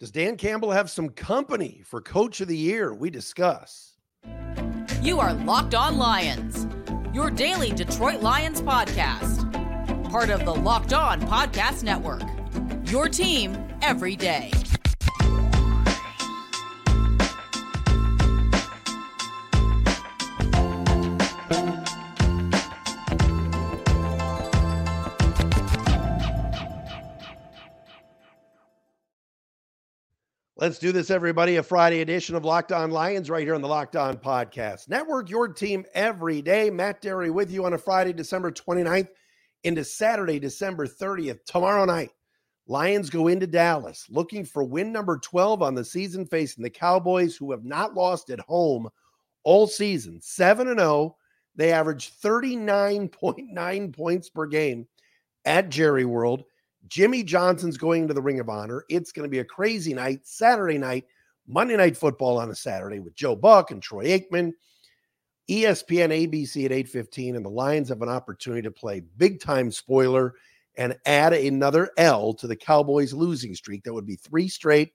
Does Dan Campbell have some company for coach of the year? We discuss. You are Locked On Lions, your daily Detroit Lions podcast. Part of the Locked On Podcast Network. Your team every day. Let's do this, everybody. A Friday edition of Locked On Lions right here on the Locked On Podcast Network. Your team every day. Matt Dery with you on a Friday, December 29th into Saturday, December 30th. Tomorrow night, Lions go into Dallas looking for win number 12 on the season, facing the Cowboys, who have not lost at home all season. 7 and 0. They average 39.9 points per game at Jerry World. Jimmy Johnson's going to the Ring of Honor. It's going to be a crazy night, Saturday night, Monday Night Football on a Saturday with Joe Buck and Troy Aikman. ESPN ABC at 8:15 and the Lions have an opportunity to play big time spoiler and add another L to the Cowboys losing streak that would be 3 straight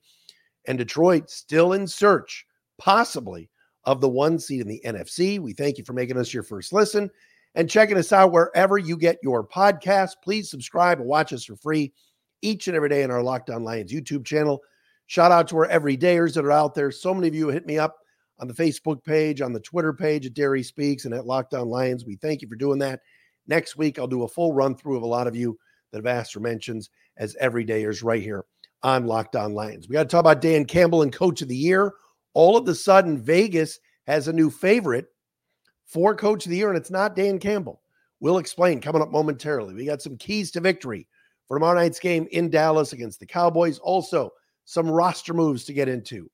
and Detroit still in search possibly of the one seed in the NFC. We thank you for making us your first listen and checking us out wherever you get your podcast. Please subscribe and watch us for free each and every day in our Locked On Lions YouTube channel. Shout out to our everydayers that are out there. So many of you hit me up on the Facebook page, on the Twitter page at Dery Speaks, and at Locked On Lions. We thank you for doing that. Next week, I'll do a full run through of a lot of you that have asked for mentions as everydayers right here on Locked On Lions. We got to talk about Dan Campbell and Coach of the Year. All of a sudden, Vegas has a new favorite for coach of the year, and it's not Dan Campbell. We'll explain coming up momentarily. We got some keys to victory for tomorrow night's game in Dallas against the Cowboys. Also, some roster moves to get into.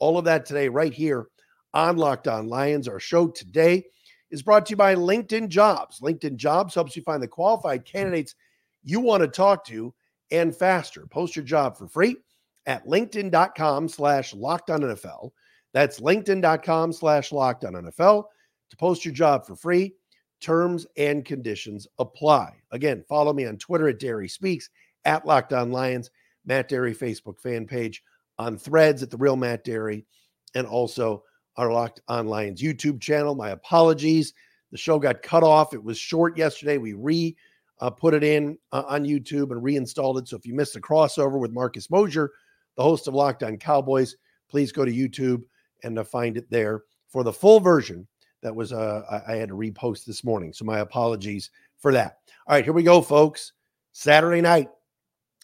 All of that today, right here on Locked On Lions. Our show today is brought to you by LinkedIn Jobs. LinkedIn Jobs helps you find the qualified candidates you want to talk to and faster. Post your job for free at linkedin.com slash locked on NFL. That's linkedin.com slash locked on NFL to post your job for free. Terms and conditions apply. Again, follow me on Twitter at Dery Speaks, at Locked On Lions, Matt Dery Facebook fan page, on threads at The Real Matt Dery, and also our Locked On Lions YouTube channel. My apologies. The show got cut off. It was short yesterday. We re uh, put it in uh, on YouTube and reinstalled it. So if you missed the crossover with Marcus Mosher, the host of Locked On Cowboys, please go to YouTube and find it there for the full version that was uh, I had to repost this morning. So my apologies for that. All right, here we go, folks. Saturday night,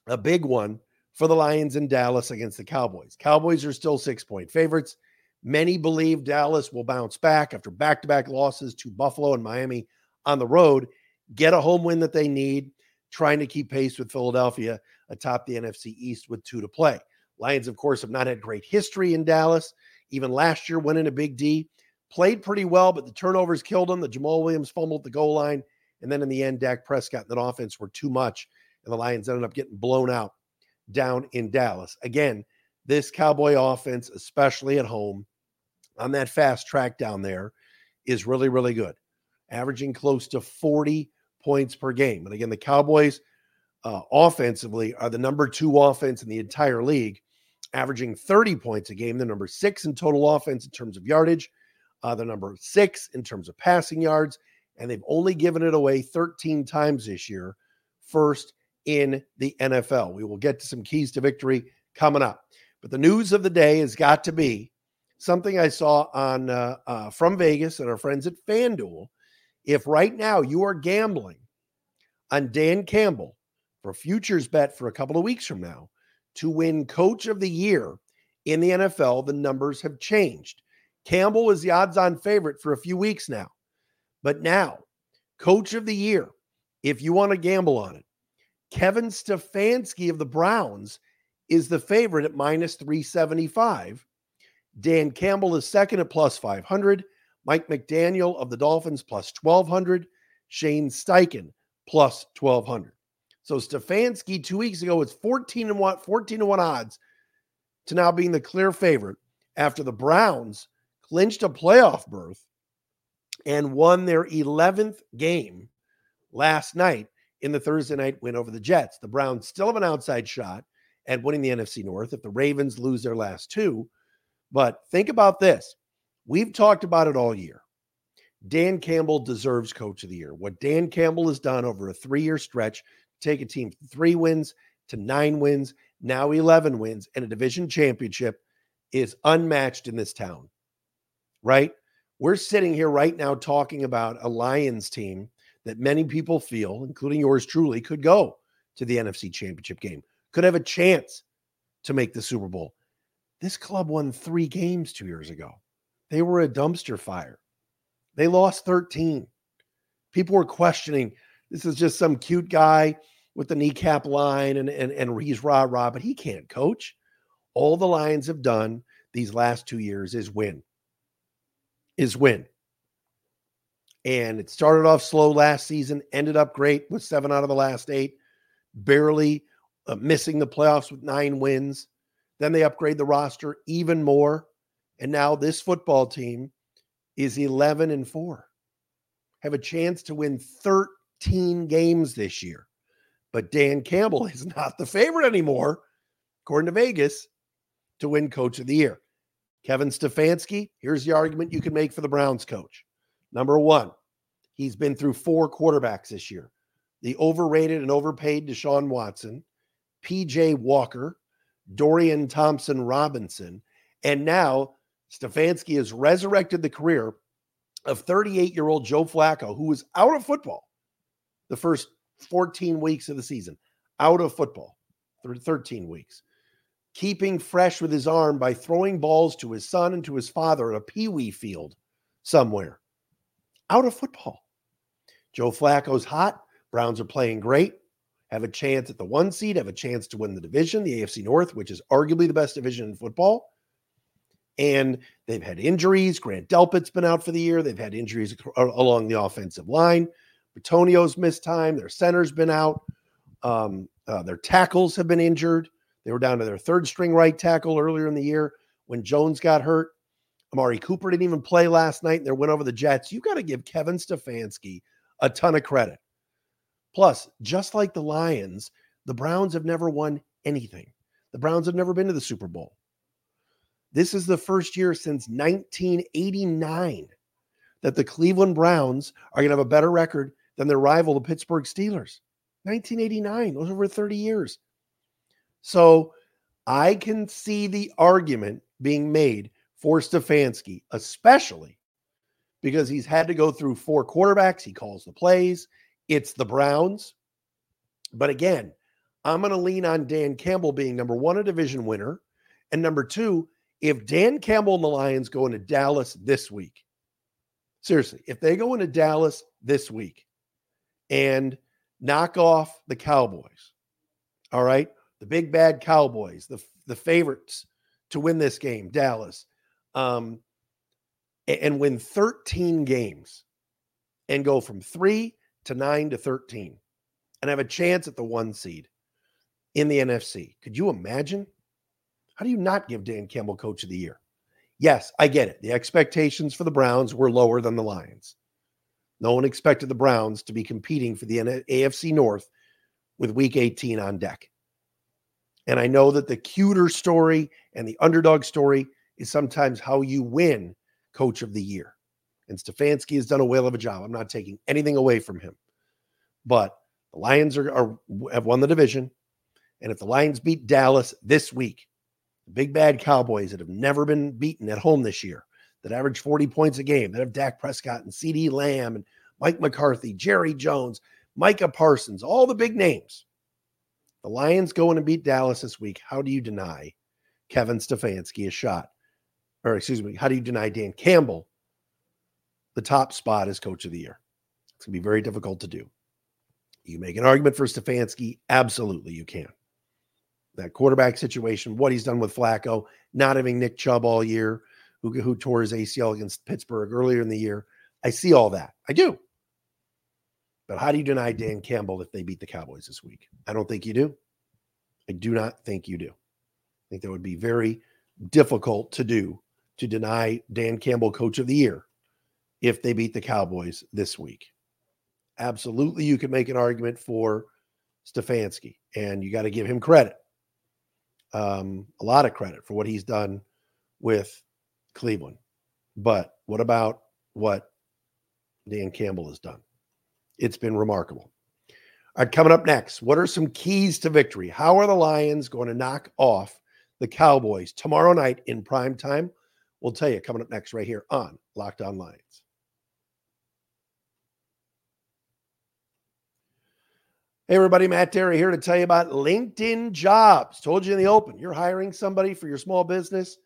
a big one for the Lions in Dallas against the Cowboys. Cowboys are still six point favorites. Many believe Dallas will bounce back after back to back losses to Buffalo and Miami on the road, get a home win that they need, trying to keep pace with Philadelphia atop the NFC East with two to play. Lions, of course, have not had great history in Dallas. Even last year, winning a big D played pretty well, but the turnovers killed him. The Jamaal Williams fumbled the goal line. And then in the end, Dak Prescott and that offense were too much. And the Lions ended up getting blown out down in Dallas. Again, this Cowboy offense, especially at home on that fast track down there, is really, really good, averaging close to 40 points per game. And again, the Cowboys uh, offensively are the number two offense in the entire league, averaging 30 points a game. The number six in total offense in terms of yardage, uh, they're number six in terms of passing yards, and they've only given it away 13 times this year, first in the NFL. We will get to some keys to victory coming up. But the news of the day has got to be something I saw on uh, uh, from Vegas and our friends at FanDuel. If right now you are gambling on Dan Campbell for futures bet for a couple of weeks from now to win Coach of the Year in the NFL, the numbers have changed. Campbell was the odds on favorite for a few weeks now. But now, coach of the year, if you want to gamble on it, Kevin Stefanski of the Browns is the favorite at minus 375. Dan Campbell is second at plus 500. Mike McDaniel of the Dolphins plus 1200. Shane Steichen plus 1200. So Stefanski two weeks ago was 14 and 1, 14 and 1 odds to now being the clear favorite after the Browns clinched a playoff berth and won their 11th game last night in the Thursday night win over the Jets. The Browns still have an outside shot at winning the NFC North if the Ravens lose their last two. But think about this. We've talked about it all year. Dan Campbell deserves coach of the year. What Dan Campbell has done over a three year stretch, take a team from three wins to nine wins, now 11 wins, and a division championship is unmatched in this town, right? We're sitting here right now talking about a Lions team that many people feel, including yours truly, could go to the NFC championship game, could have a chance to make the Super Bowl. This club won three games two years ago. They were a dumpster fire. They lost 13. People were questioning this is just some cute guy with the kneecap line and, and, and he's rah rah, but he can't coach. All the Lions have done these last two years is win. Is win. And it started off slow last season, ended up great with seven out of the last eight, barely uh, missing the playoffs with nine wins. Then they upgrade the roster even more. And now this football team is 11 and 4. Have a chance to win 13 games this year. But Dan Campbell is not the favorite anymore, according to Vegas, to win coach of the year. Kevin Stefanski, here's the argument you can make for the Browns coach. Number one, he's been through four quarterbacks this year. The overrated and overpaid Deshaun Watson, PJ Walker, Dorian Thompson Robinson, and now Stefanski has resurrected the career of 38 year old Joe Flacco, who was out of football the first 14 weeks of the season, out of football, 13 weeks, keeping fresh with his arm by throwing balls to his son and to his father at a pee wee field somewhere, out of football. Joe Flacco's hot. Browns are playing great. Have a chance at the one seed, have a chance to win the division, the AFC North, which is arguably the best division in football. And they've had injuries. Grant Delpit's been out for the year. They've had injuries along the offensive line. Bitonio's missed time. Their center's been out. Um, uh, their tackles have been injured. They were down to their third string right tackle earlier in the year when Jones got hurt. Amari Cooper didn't even play last night. They went over the Jets. You got to give Kevin Stefanski a ton of credit. Plus, just like the Lions, the Browns have never won anything. The Browns have never been to the Super Bowl. This is the first year since 1989 that the Cleveland Browns are going to have a better record than their rival, the Pittsburgh Steelers. 1989, those over 30 years. So I can see the argument being made for Stefanski, especially because he's had to go through four quarterbacks. He calls the plays. It's the Browns. But again, I'm going to lean on Dan Campbell being number one, a division winner. And number two, if Dan Campbell and the Lions go into Dallas this week, seriously, if they go into Dallas this week and knock off the Cowboys, all right, the big bad Cowboys, the the favorites to win this game, Dallas, um, and win 13 games and go from three to nine to 13 and have a chance at the one seed in the NFC. Could you imagine? How do you not give Dan Campbell coach of the year? Yes, I get it. The expectations for the Browns were lower than the Lions. No one expected the Browns to be competing for the AFC North with week 18 on deck. And I know that the cuter story and the underdog story is sometimes how you win coach of the year. And Stefanski has done a whale of a job. I'm not taking anything away from him. But the Lions are, are have won the division. And if the Lions beat Dallas this week, big bad Cowboys that have never been beaten at home this year, that average 40 points a game, that have Dak Prescott and CeeDee Lamb and Mike McCarthy, Jerry Jones, Micah Parsons, all the big names. The Lions going to beat Dallas this week. How do you deny Kevin Stefanski a shot? Or excuse me, how do you deny Dan Campbell the top spot as coach of the year? It's going to be very difficult to do. You make an argument for Stefanski. Absolutely, you can that quarterback situation, what he's done with Flacco, not having Nick Chubb all year, who, who tore his ACL against Pittsburgh earlier in the year. I see all that. I do. But how do you deny Dan Campbell if they beat the Cowboys this week? I don't think you do. I do not think you do. I think that would be very difficult to do to deny Dan Campbell coach of the year if they beat the Cowboys this week. Absolutely, you could make an argument for Stefanski, and you got to give him credit um, a lot of credit for what he's done with Cleveland. But what about what Dan Campbell has done? It's been remarkable. All right, coming up next, what are some keys to victory? How are the Lions going to knock off the Cowboys tomorrow night in prime time? We'll tell you coming up next, right here on Locked On Lions. Hey, everybody, Matt Dery here to tell you about LinkedIn Jobs. Told you in the open, you're hiring somebody for your small business.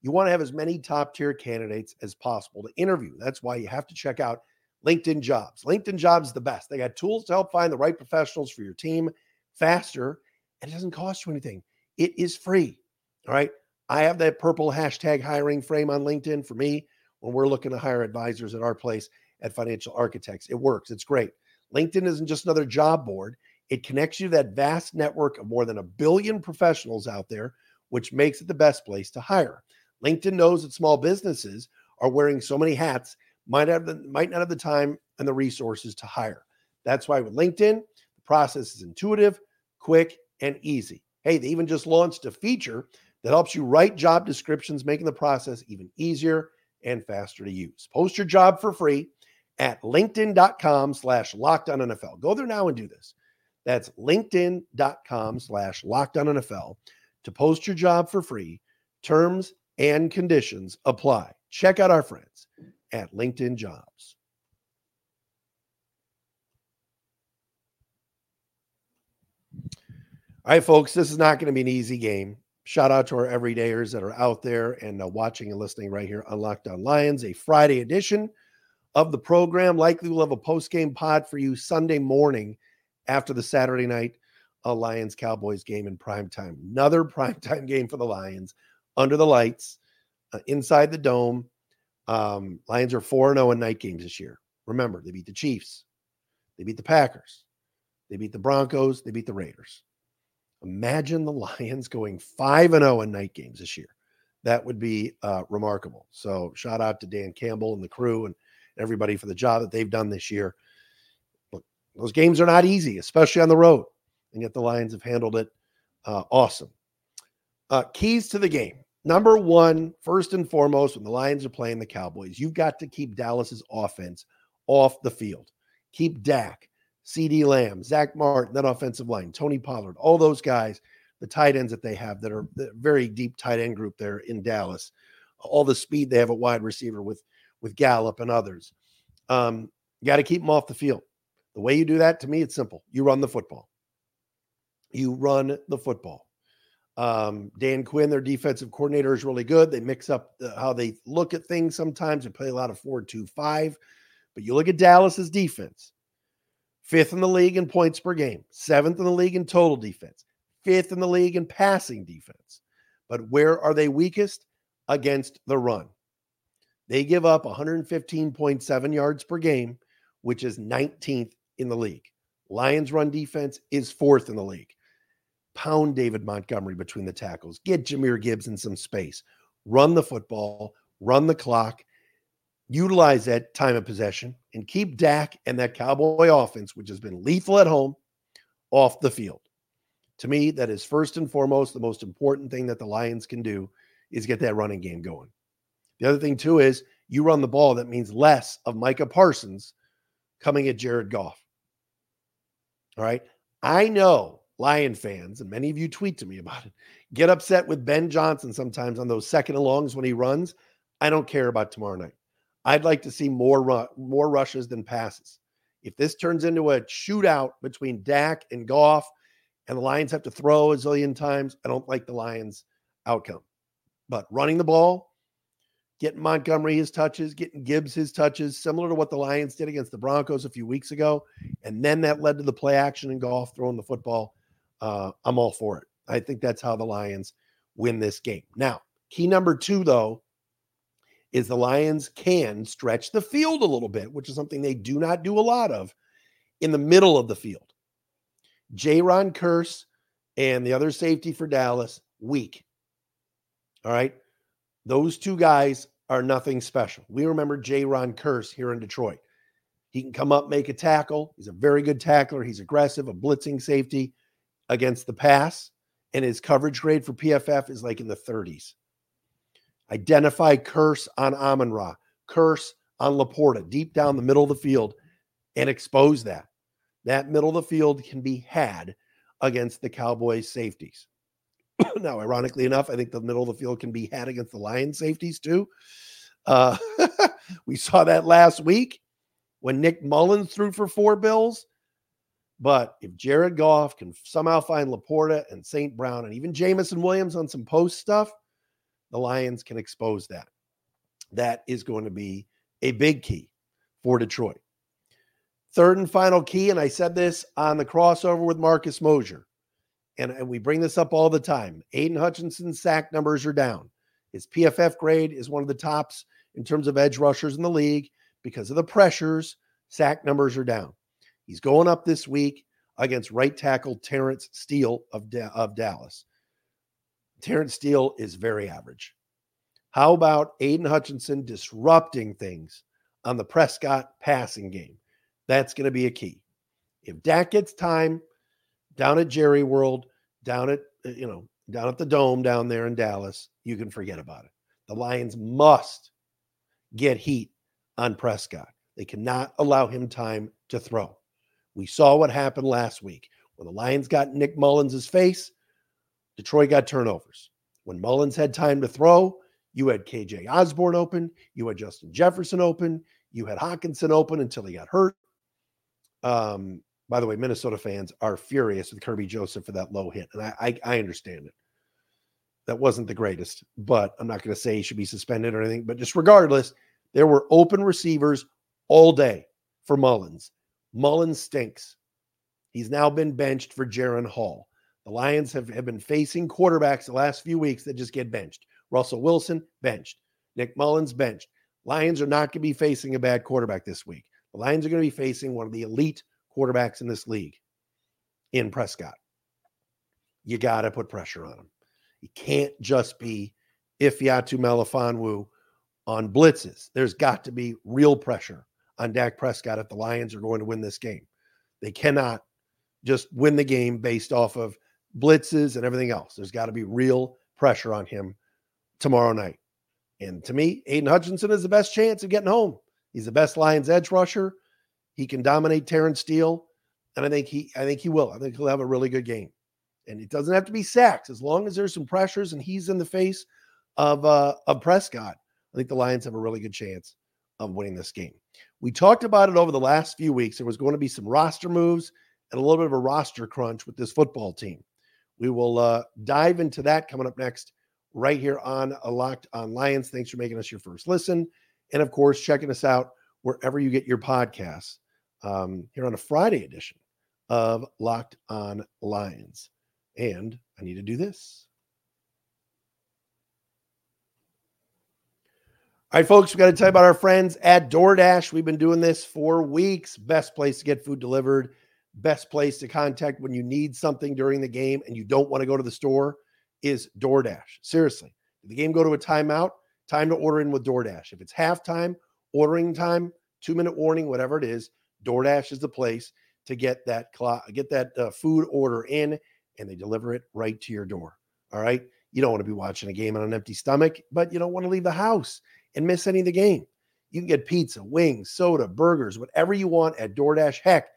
You want to have as many top tier candidates as possible to interview. That's why you have to check out LinkedIn Jobs. LinkedIn Jobs is the best. They got tools to help find the right professionals for your team faster, and it doesn't cost you anything. It is free. All right. I have that purple hashtag hiring frame on LinkedIn for me when we're looking to hire advisors at our place at Financial Architects. It works, it's great. LinkedIn isn't just another job board, it connects you to that vast network of more than a billion professionals out there, which makes it the best place to hire. LinkedIn knows that small businesses are wearing so many hats, might have the, might not have the time and the resources to hire. That's why with LinkedIn, the process is intuitive, quick, and easy. Hey, they even just launched a feature that helps you write job descriptions, making the process even easier and faster to use. Post your job for free at linkedin.com slash NFL. Go there now and do this. That's linkedin.com slash NFL to post your job for free. Terms and conditions apply. Check out our friends at LinkedIn Jobs. All right, folks, this is not going to be an easy game. Shout out to our everydayers that are out there and uh, watching and listening right here on Locked On Lions, a Friday edition of the program. Likely we'll have a post game pod for you Sunday morning after the Saturday night uh, Lions Cowboys game in prime time. Another prime time game for the Lions under the lights uh, inside the dome. Um, Lions are 4 0 in night games this year. Remember, they beat the Chiefs, they beat the Packers, they beat the Broncos, they beat the Raiders. Imagine the Lions going 5 0 in night games this year. That would be uh, remarkable. So, shout out to Dan Campbell and the crew and everybody for the job that they've done this year. Look, those games are not easy, especially on the road. And yet the Lions have handled it uh, awesome. Uh, keys to the game. Number one, first and foremost, when the Lions are playing the Cowboys, you've got to keep Dallas's offense off the field. Keep Dak, CeeDee Lamb, Zack Martin, that offensive line, Tony Pollard, all those guys, the tight ends that they have that are very deep tight end group there in Dallas, all the speed they have at wide receiver with with Gallup and others. Um, you got to keep them off the field. The way you do that, to me, it's simple. You run the football. You run the football. Um, Dan Quinn, their defensive coordinator, is really good. They mix up the, how they look at things sometimes. They play a lot of 4 2 5. But you look at Dallas's defense, fifth in the league in points per game, seventh in the league in total defense, fifth in the league in passing defense. But where are they weakest? Against the run. They give up 115.7 yards per game, which is 19th in the league. Lions run defense is fourth in the league. Pound David Montgomery between the tackles. Get Jahmyr Gibbs in some space. Run the football, run the clock, utilize that time of possession, and keep Dak and that Cowboy offense, which has been lethal at home, off the field. To me, that is first and foremost the most important thing that the Lions can do is get that running game going. The other thing, too, is you run the ball. That means less of Micah Parsons coming at Jared Goff. All right. I know Lion fans, and many of you tweet to me about it, get upset with Ben Johnson sometimes on those second and longs when he runs. I don't care about tomorrow night. I'd like to see more run, more rushes than passes. If this turns into a shootout between Dak and Goff, and the Lions have to throw a zillion times, I don't like the Lions' outcome. But running the ball, getting Montgomery his touches, getting Gibbs his touches, similar to what the Lions did against the Broncos a few weeks ago. And then that led to the play action and Goff throwing the football. Uh, I'm all for it. I think that's how the Lions win this game. Now, key number two, though, is the Lions can stretch the field a little bit, which is something they do not do a lot of in the middle of the field. Jayron Kearse and the other safety for Dallas, weak. All right. Those two guys are nothing special. We remember Jayron Kearse here in Detroit. He can come up, make a tackle. He's a very good tackler. He's aggressive, a blitzing safety against the pass. and his coverage grade for PFF is like in the 30s. Identify Kearse on Amon Ra, Kearse on LaPorta, deep down the middle of the field, and expose that. That middle of the field can be had against the Cowboys safeties. now, ironically enough, I think the middle of the field can be had against the Lions safeties too. Uh, we saw that last week when Nick Mullens threw for four bills. But if Jared Goff can somehow find LaPorta and St. Brown and even Jameson Williams on some post stuff, the Lions can expose that. That is going to be a big key for Detroit. Third and final key, and I said this on the crossover with Marcus Mosher, and, and we bring this up all the time. Aidan Hutchinson's sack numbers are down. His PFF grade is one of the tops in terms of edge rushers in the league because of the pressures. Sack numbers are down. He's going up this week against right tackle Terence Steele of, da- of Dallas. Terence Steele is very average. How about Aidan Hutchinson disrupting things on the Prescott passing game? That's going to be a key. If Dak gets time down at Jerry World, down at uh, you know down at the dome down there in Dallas, you can forget about it. The Lions must get heat on Prescott. They cannot allow him time to throw. We saw what happened last week. When the Lions got Nick Mullens' face, Detroit got turnovers. When Mullens had time to throw, you had KJ Osborn open, you had Justin Jefferson open, you had Hockenson open until he got hurt. Um, by the way, Minnesota fans are furious with Kerby Joseph for that low hit, and I, I, I understand it. That wasn't the greatest, but I'm not going to say he should be suspended or anything. But just regardless, there were open receivers all day for Mullens. Mullens stinks. He's now been benched for Jaren Hall. The Lions have, have been facing quarterbacks the last few weeks that just get benched. Russell Wilson, benched. Nick Mullens, benched. Lions are not going to be facing a bad quarterback this week. The Lions are going to be facing one of the elite quarterbacks in this league in Prescott. You got to put pressure on him. You can't just be Ifeatu Melifonwu on blitzes. There's got to be real pressure on Dak Prescott if the Lions are going to win this game. They cannot just win the game based off of blitzes and everything else. There's got to be real pressure on him tomorrow night. And to me, Aidan Hutchinson is the best chance of getting home. He's the best Lions edge rusher. He can dominate Terence Steele, and I think he I think he will. I think he'll have a really good game. And it doesn't have to be sacks as long as there's some pressures and he's in the face of uh, of Prescott. I think the Lions have a really good chance of winning this game. We talked about it over the last few weeks. There was going to be some roster moves and a little bit of a roster crunch with this football team. We will uh, dive into that coming up next, right here on a Locked on Lions. Thanks for making us your first listen. And of course, checking us out wherever you get your podcasts um, here on a Friday edition of Locked on Lions. And I need to do this. All right, folks, we got to tell you about our friends at DoorDash. We've been doing this for weeks. Best place to get food delivered, best place to contact when you need something during the game and you don't want to go to the store is DoorDash. Seriously, if the game go to a timeout, time to order in with DoorDash. If it's halftime, ordering time, two minute warning, whatever it is, DoorDash is the place to get that get that uh, food order in, and they deliver it right to your door. All right, you don't want to be watching a game on an empty stomach, but you don't want to leave the house and miss any of the game. You can get pizza, wings, soda, burgers, whatever you want at DoorDash. Heck,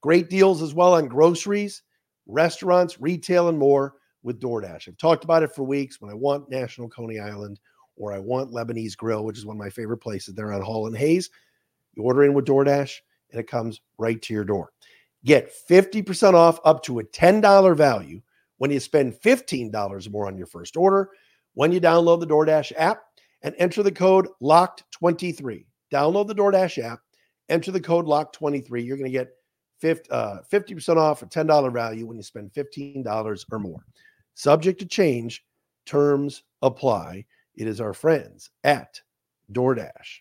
great deals as well on groceries, restaurants, retail, and more with DoorDash. I've talked about it for weeks when I want National Coney Island or I want Lebanese Grill, which is one of my favorite places there on Hall and Hayes. You order in with DoorDash and it comes right to your door. Get 50% off up to a $10 value when you spend $15 more on your first order when you download the DoorDash app and enter the code LOCKED23. Download the DoorDash app, enter the code LOCKED23. You're going to get 50, uh, 50% off a $10 value when you spend $15 or more. Subject to change, terms apply. It is our friends at DoorDash.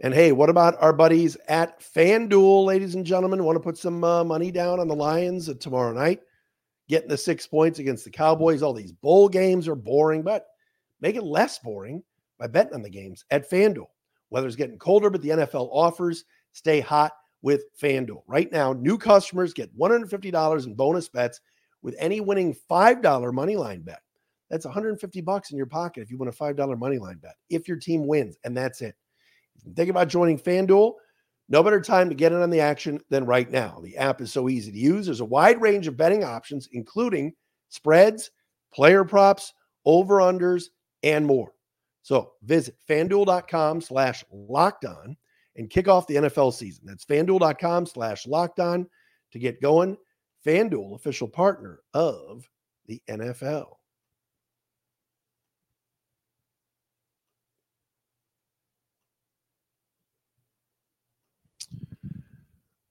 And hey, what about our buddies at FanDuel, ladies and gentlemen? Want to put some uh, money down on the Lions tomorrow night? Getting the six points against the Cowboys. All these bowl games are boring, but make it less boring by betting on the games at FanDuel. Weather's getting colder, but the NFL offers stay hot with FanDuel. Right now, new customers get $150 in bonus bets with any winning $5 money line bet. That's 150 bucks in your pocket if you win a $5 money line bet. If your team wins, and that's it. Think about joining FanDuel. No better time to get in on the action than right now. The app is so easy to use. There's a wide range of betting options, including spreads, player props, over-unders, and more. So visit fanduel.com slash locked on and kick off the NFL season. That's fanduel.com slash locked on to get going. FanDuel, official partner of the NFL.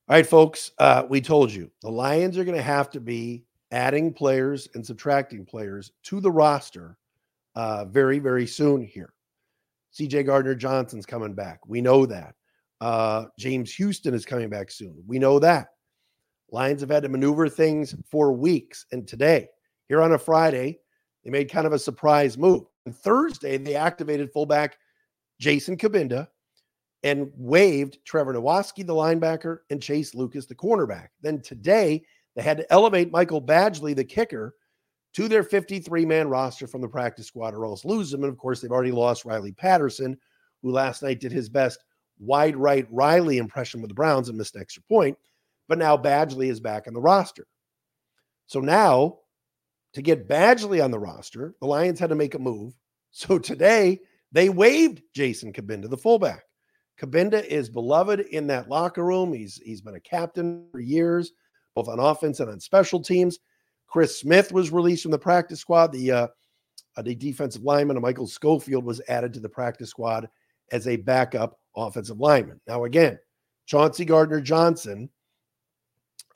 All right, folks, uh, we told you the Lions are going to have to be adding players and subtracting players to the roster uh, very, very soon here. CJ Gardner Johnson's coming back. We know that. Uh, James Houston is coming back soon. We know that. Lions have had to maneuver things for weeks. And today, here on a Friday, they made kind of a surprise move. And Thursday, they activated fullback Jason Cabinda and waived Trevor Nowaske, the linebacker, and Chase Lucas, the cornerback. Then today, they had to elevate Michael Badgley, the kicker, to their 53 man roster from the practice squad or else lose them. And of course, they've already lost Riley Patterson, who last night did his best wide right Riley impression with the Browns and missed an extra point. But now Badgley is back on the roster. So now, to get Badgley on the roster, the Lions had to make a move. So today, they waived Jason Cabinda, the fullback. Cabinda is beloved in that locker room. He's he's been a captain for years, both on offense and on special teams. Chris Smith was released from the practice squad. The uh, uh, the defensive lineman, Michael Schofield, was added to the practice squad as a backup offensive lineman. Now, again, Chauncey Gardner Johnson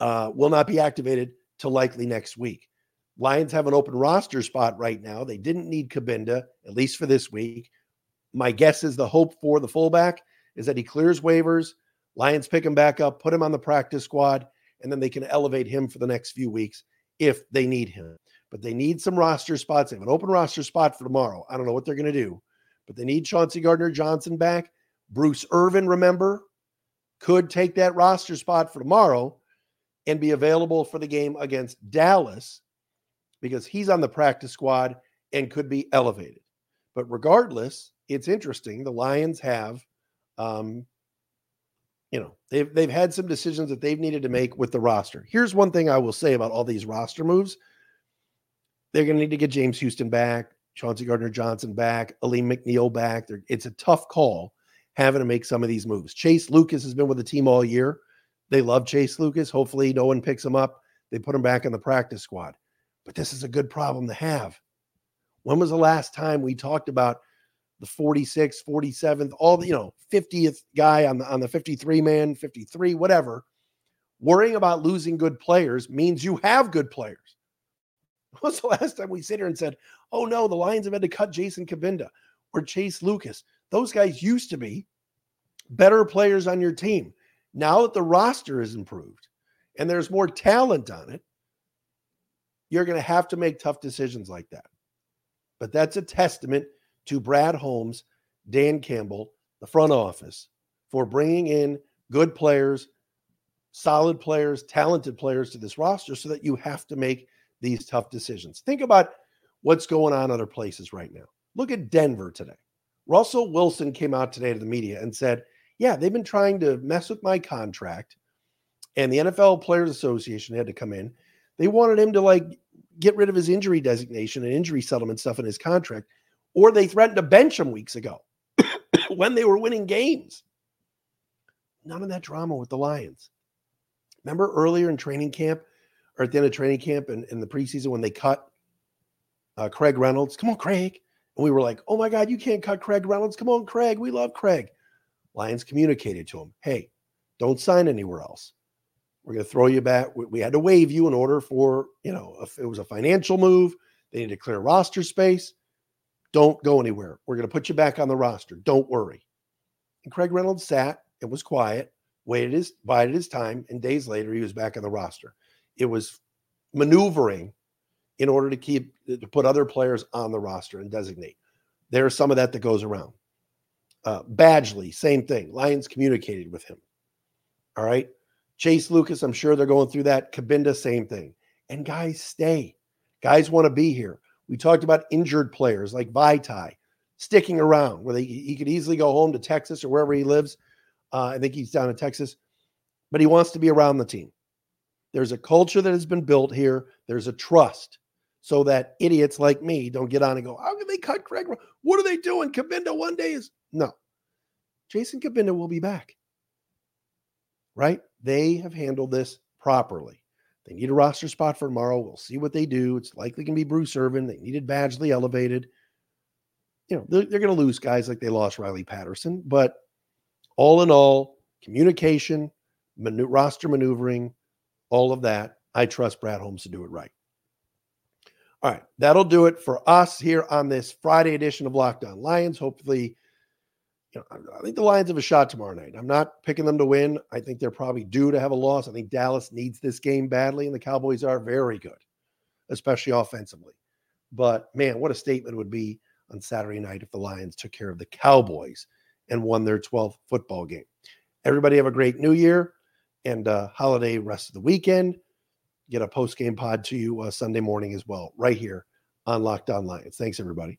uh, will not be activated till likely next week. Lions have an open roster spot right now. They didn't need Cabinda, at least for this week. My guess is the hope for the fullback is that he clears waivers. Lions pick him back up, put him on the practice squad, and then they can elevate him for the next few weeks if they need him. But they need some roster spots. They have an open roster spot for tomorrow. I don't know what they're going to do, but they need Chauncey Gardner Johnson back. Bruce Irvin, remember, could take that roster spot for tomorrow and be available for the game against Dallas because he's on the practice squad and could be elevated. But regardless, it's interesting. The Lions have um, you know, they've they've had some decisions that they've needed to mm. make with the roster. Here's one thing I will say about all these roster moves. They're going to need to get James Houston back, Chauncey Gardner Johnson back, Alim McNeill back. They're, it's a tough call having to make some of these moves. Chase Lucas has been with the team all year. They love Chase Lucas. Hopefully, no one picks him up. They put him back in the practice squad. But this is a good problem to have. When was the last time we talked about the 46th, 47th, all the, you know, 50th guy on the on the 53 man, 53, whatever. Worrying about losing good players means you have good players. When was the last time we sit here and said, oh no, the Lions have had to cut Jason Cabinda or Chase Lucas? Those guys used to be better players on your team. Now that the roster is improved and there's more talent on it, you're going to have to make tough decisions like that. But that's a testament to Brad Holmes, Dan Campbell, the front office for bringing in good players, solid players, talented players to this roster so that you have to make these tough decisions. Think about what's going on other places right now. Look at Denver today. Russell Wilson came out today to the media and said, Yeah, they've been trying to mess with my contract. And the NFL Players Association had to come in. They wanted him to like get rid of his injury designation and injury settlement stuff in his contract or they threatened to bench him weeks ago when they were winning games. None of that drama with the Lions. Remember earlier in training camp or at the end of training camp and in, the preseason when they cut uh, Craig Reynolds? Come on, Craig. And we were like, oh my God, you can't cut Craig Reynolds. Come on, Craig. We love Craig. Lions communicated to him, hey, don't sign anywhere else. We're going to throw you back. We, we had to waive you in order for, you know, if it was a financial move. They need to clear roster space. Don't go anywhere. We're going to put you back on the roster. Don't worry. And Craig Reynolds sat and was quiet, waited his bided his time, and days later he was back on the roster. It was maneuvering in order to keep to put other players on the roster and designate. There's some of that that goes around. Uh, Badgley, same thing. Lions communicated with him. All right. Chase Lucas, I'm sure they're going through that. Cabinda, same thing. and guys stay. Guys want to be here. We talked about injured players like Vaitai sticking around where they, he could easily go home to Texas or wherever he lives. Uh, I think he's down in Texas, but he wants to be around the team. There's a culture that has been built here. There's a trust so that idiots like me don't get on and go, how can they cut Craig? What are they doing? Cabinda one day is no. Jason Cabinda will be back. Right? They have handled this properly. They need a roster spot for tomorrow. We'll see what they do. It's likely going to be Bruce Irvin. They needed Badgley elevated. You know, they're, they're going to lose guys like they lost Riley Patterson. But all in all, communication, manu- roster maneuvering, all of that, I trust Brad Holmes to do it right. All right, that'll do it for us here on this Friday edition of Locked On Lions. Hopefully, you know, I think the Lions have a shot tomorrow night. I'm not picking them to win. I think they're probably due to have a loss. I think Dallas needs this game badly, and the Cowboys are very good, especially offensively. But man, what a statement would be on Saturday night if the Lions took care of the Cowboys and won their 12th football game. Everybody have a great new year and uh, holiday rest of the weekend get a post game pod to you uh, Sunday morning as well, right here on Locked On Lions. Thanks, everybody.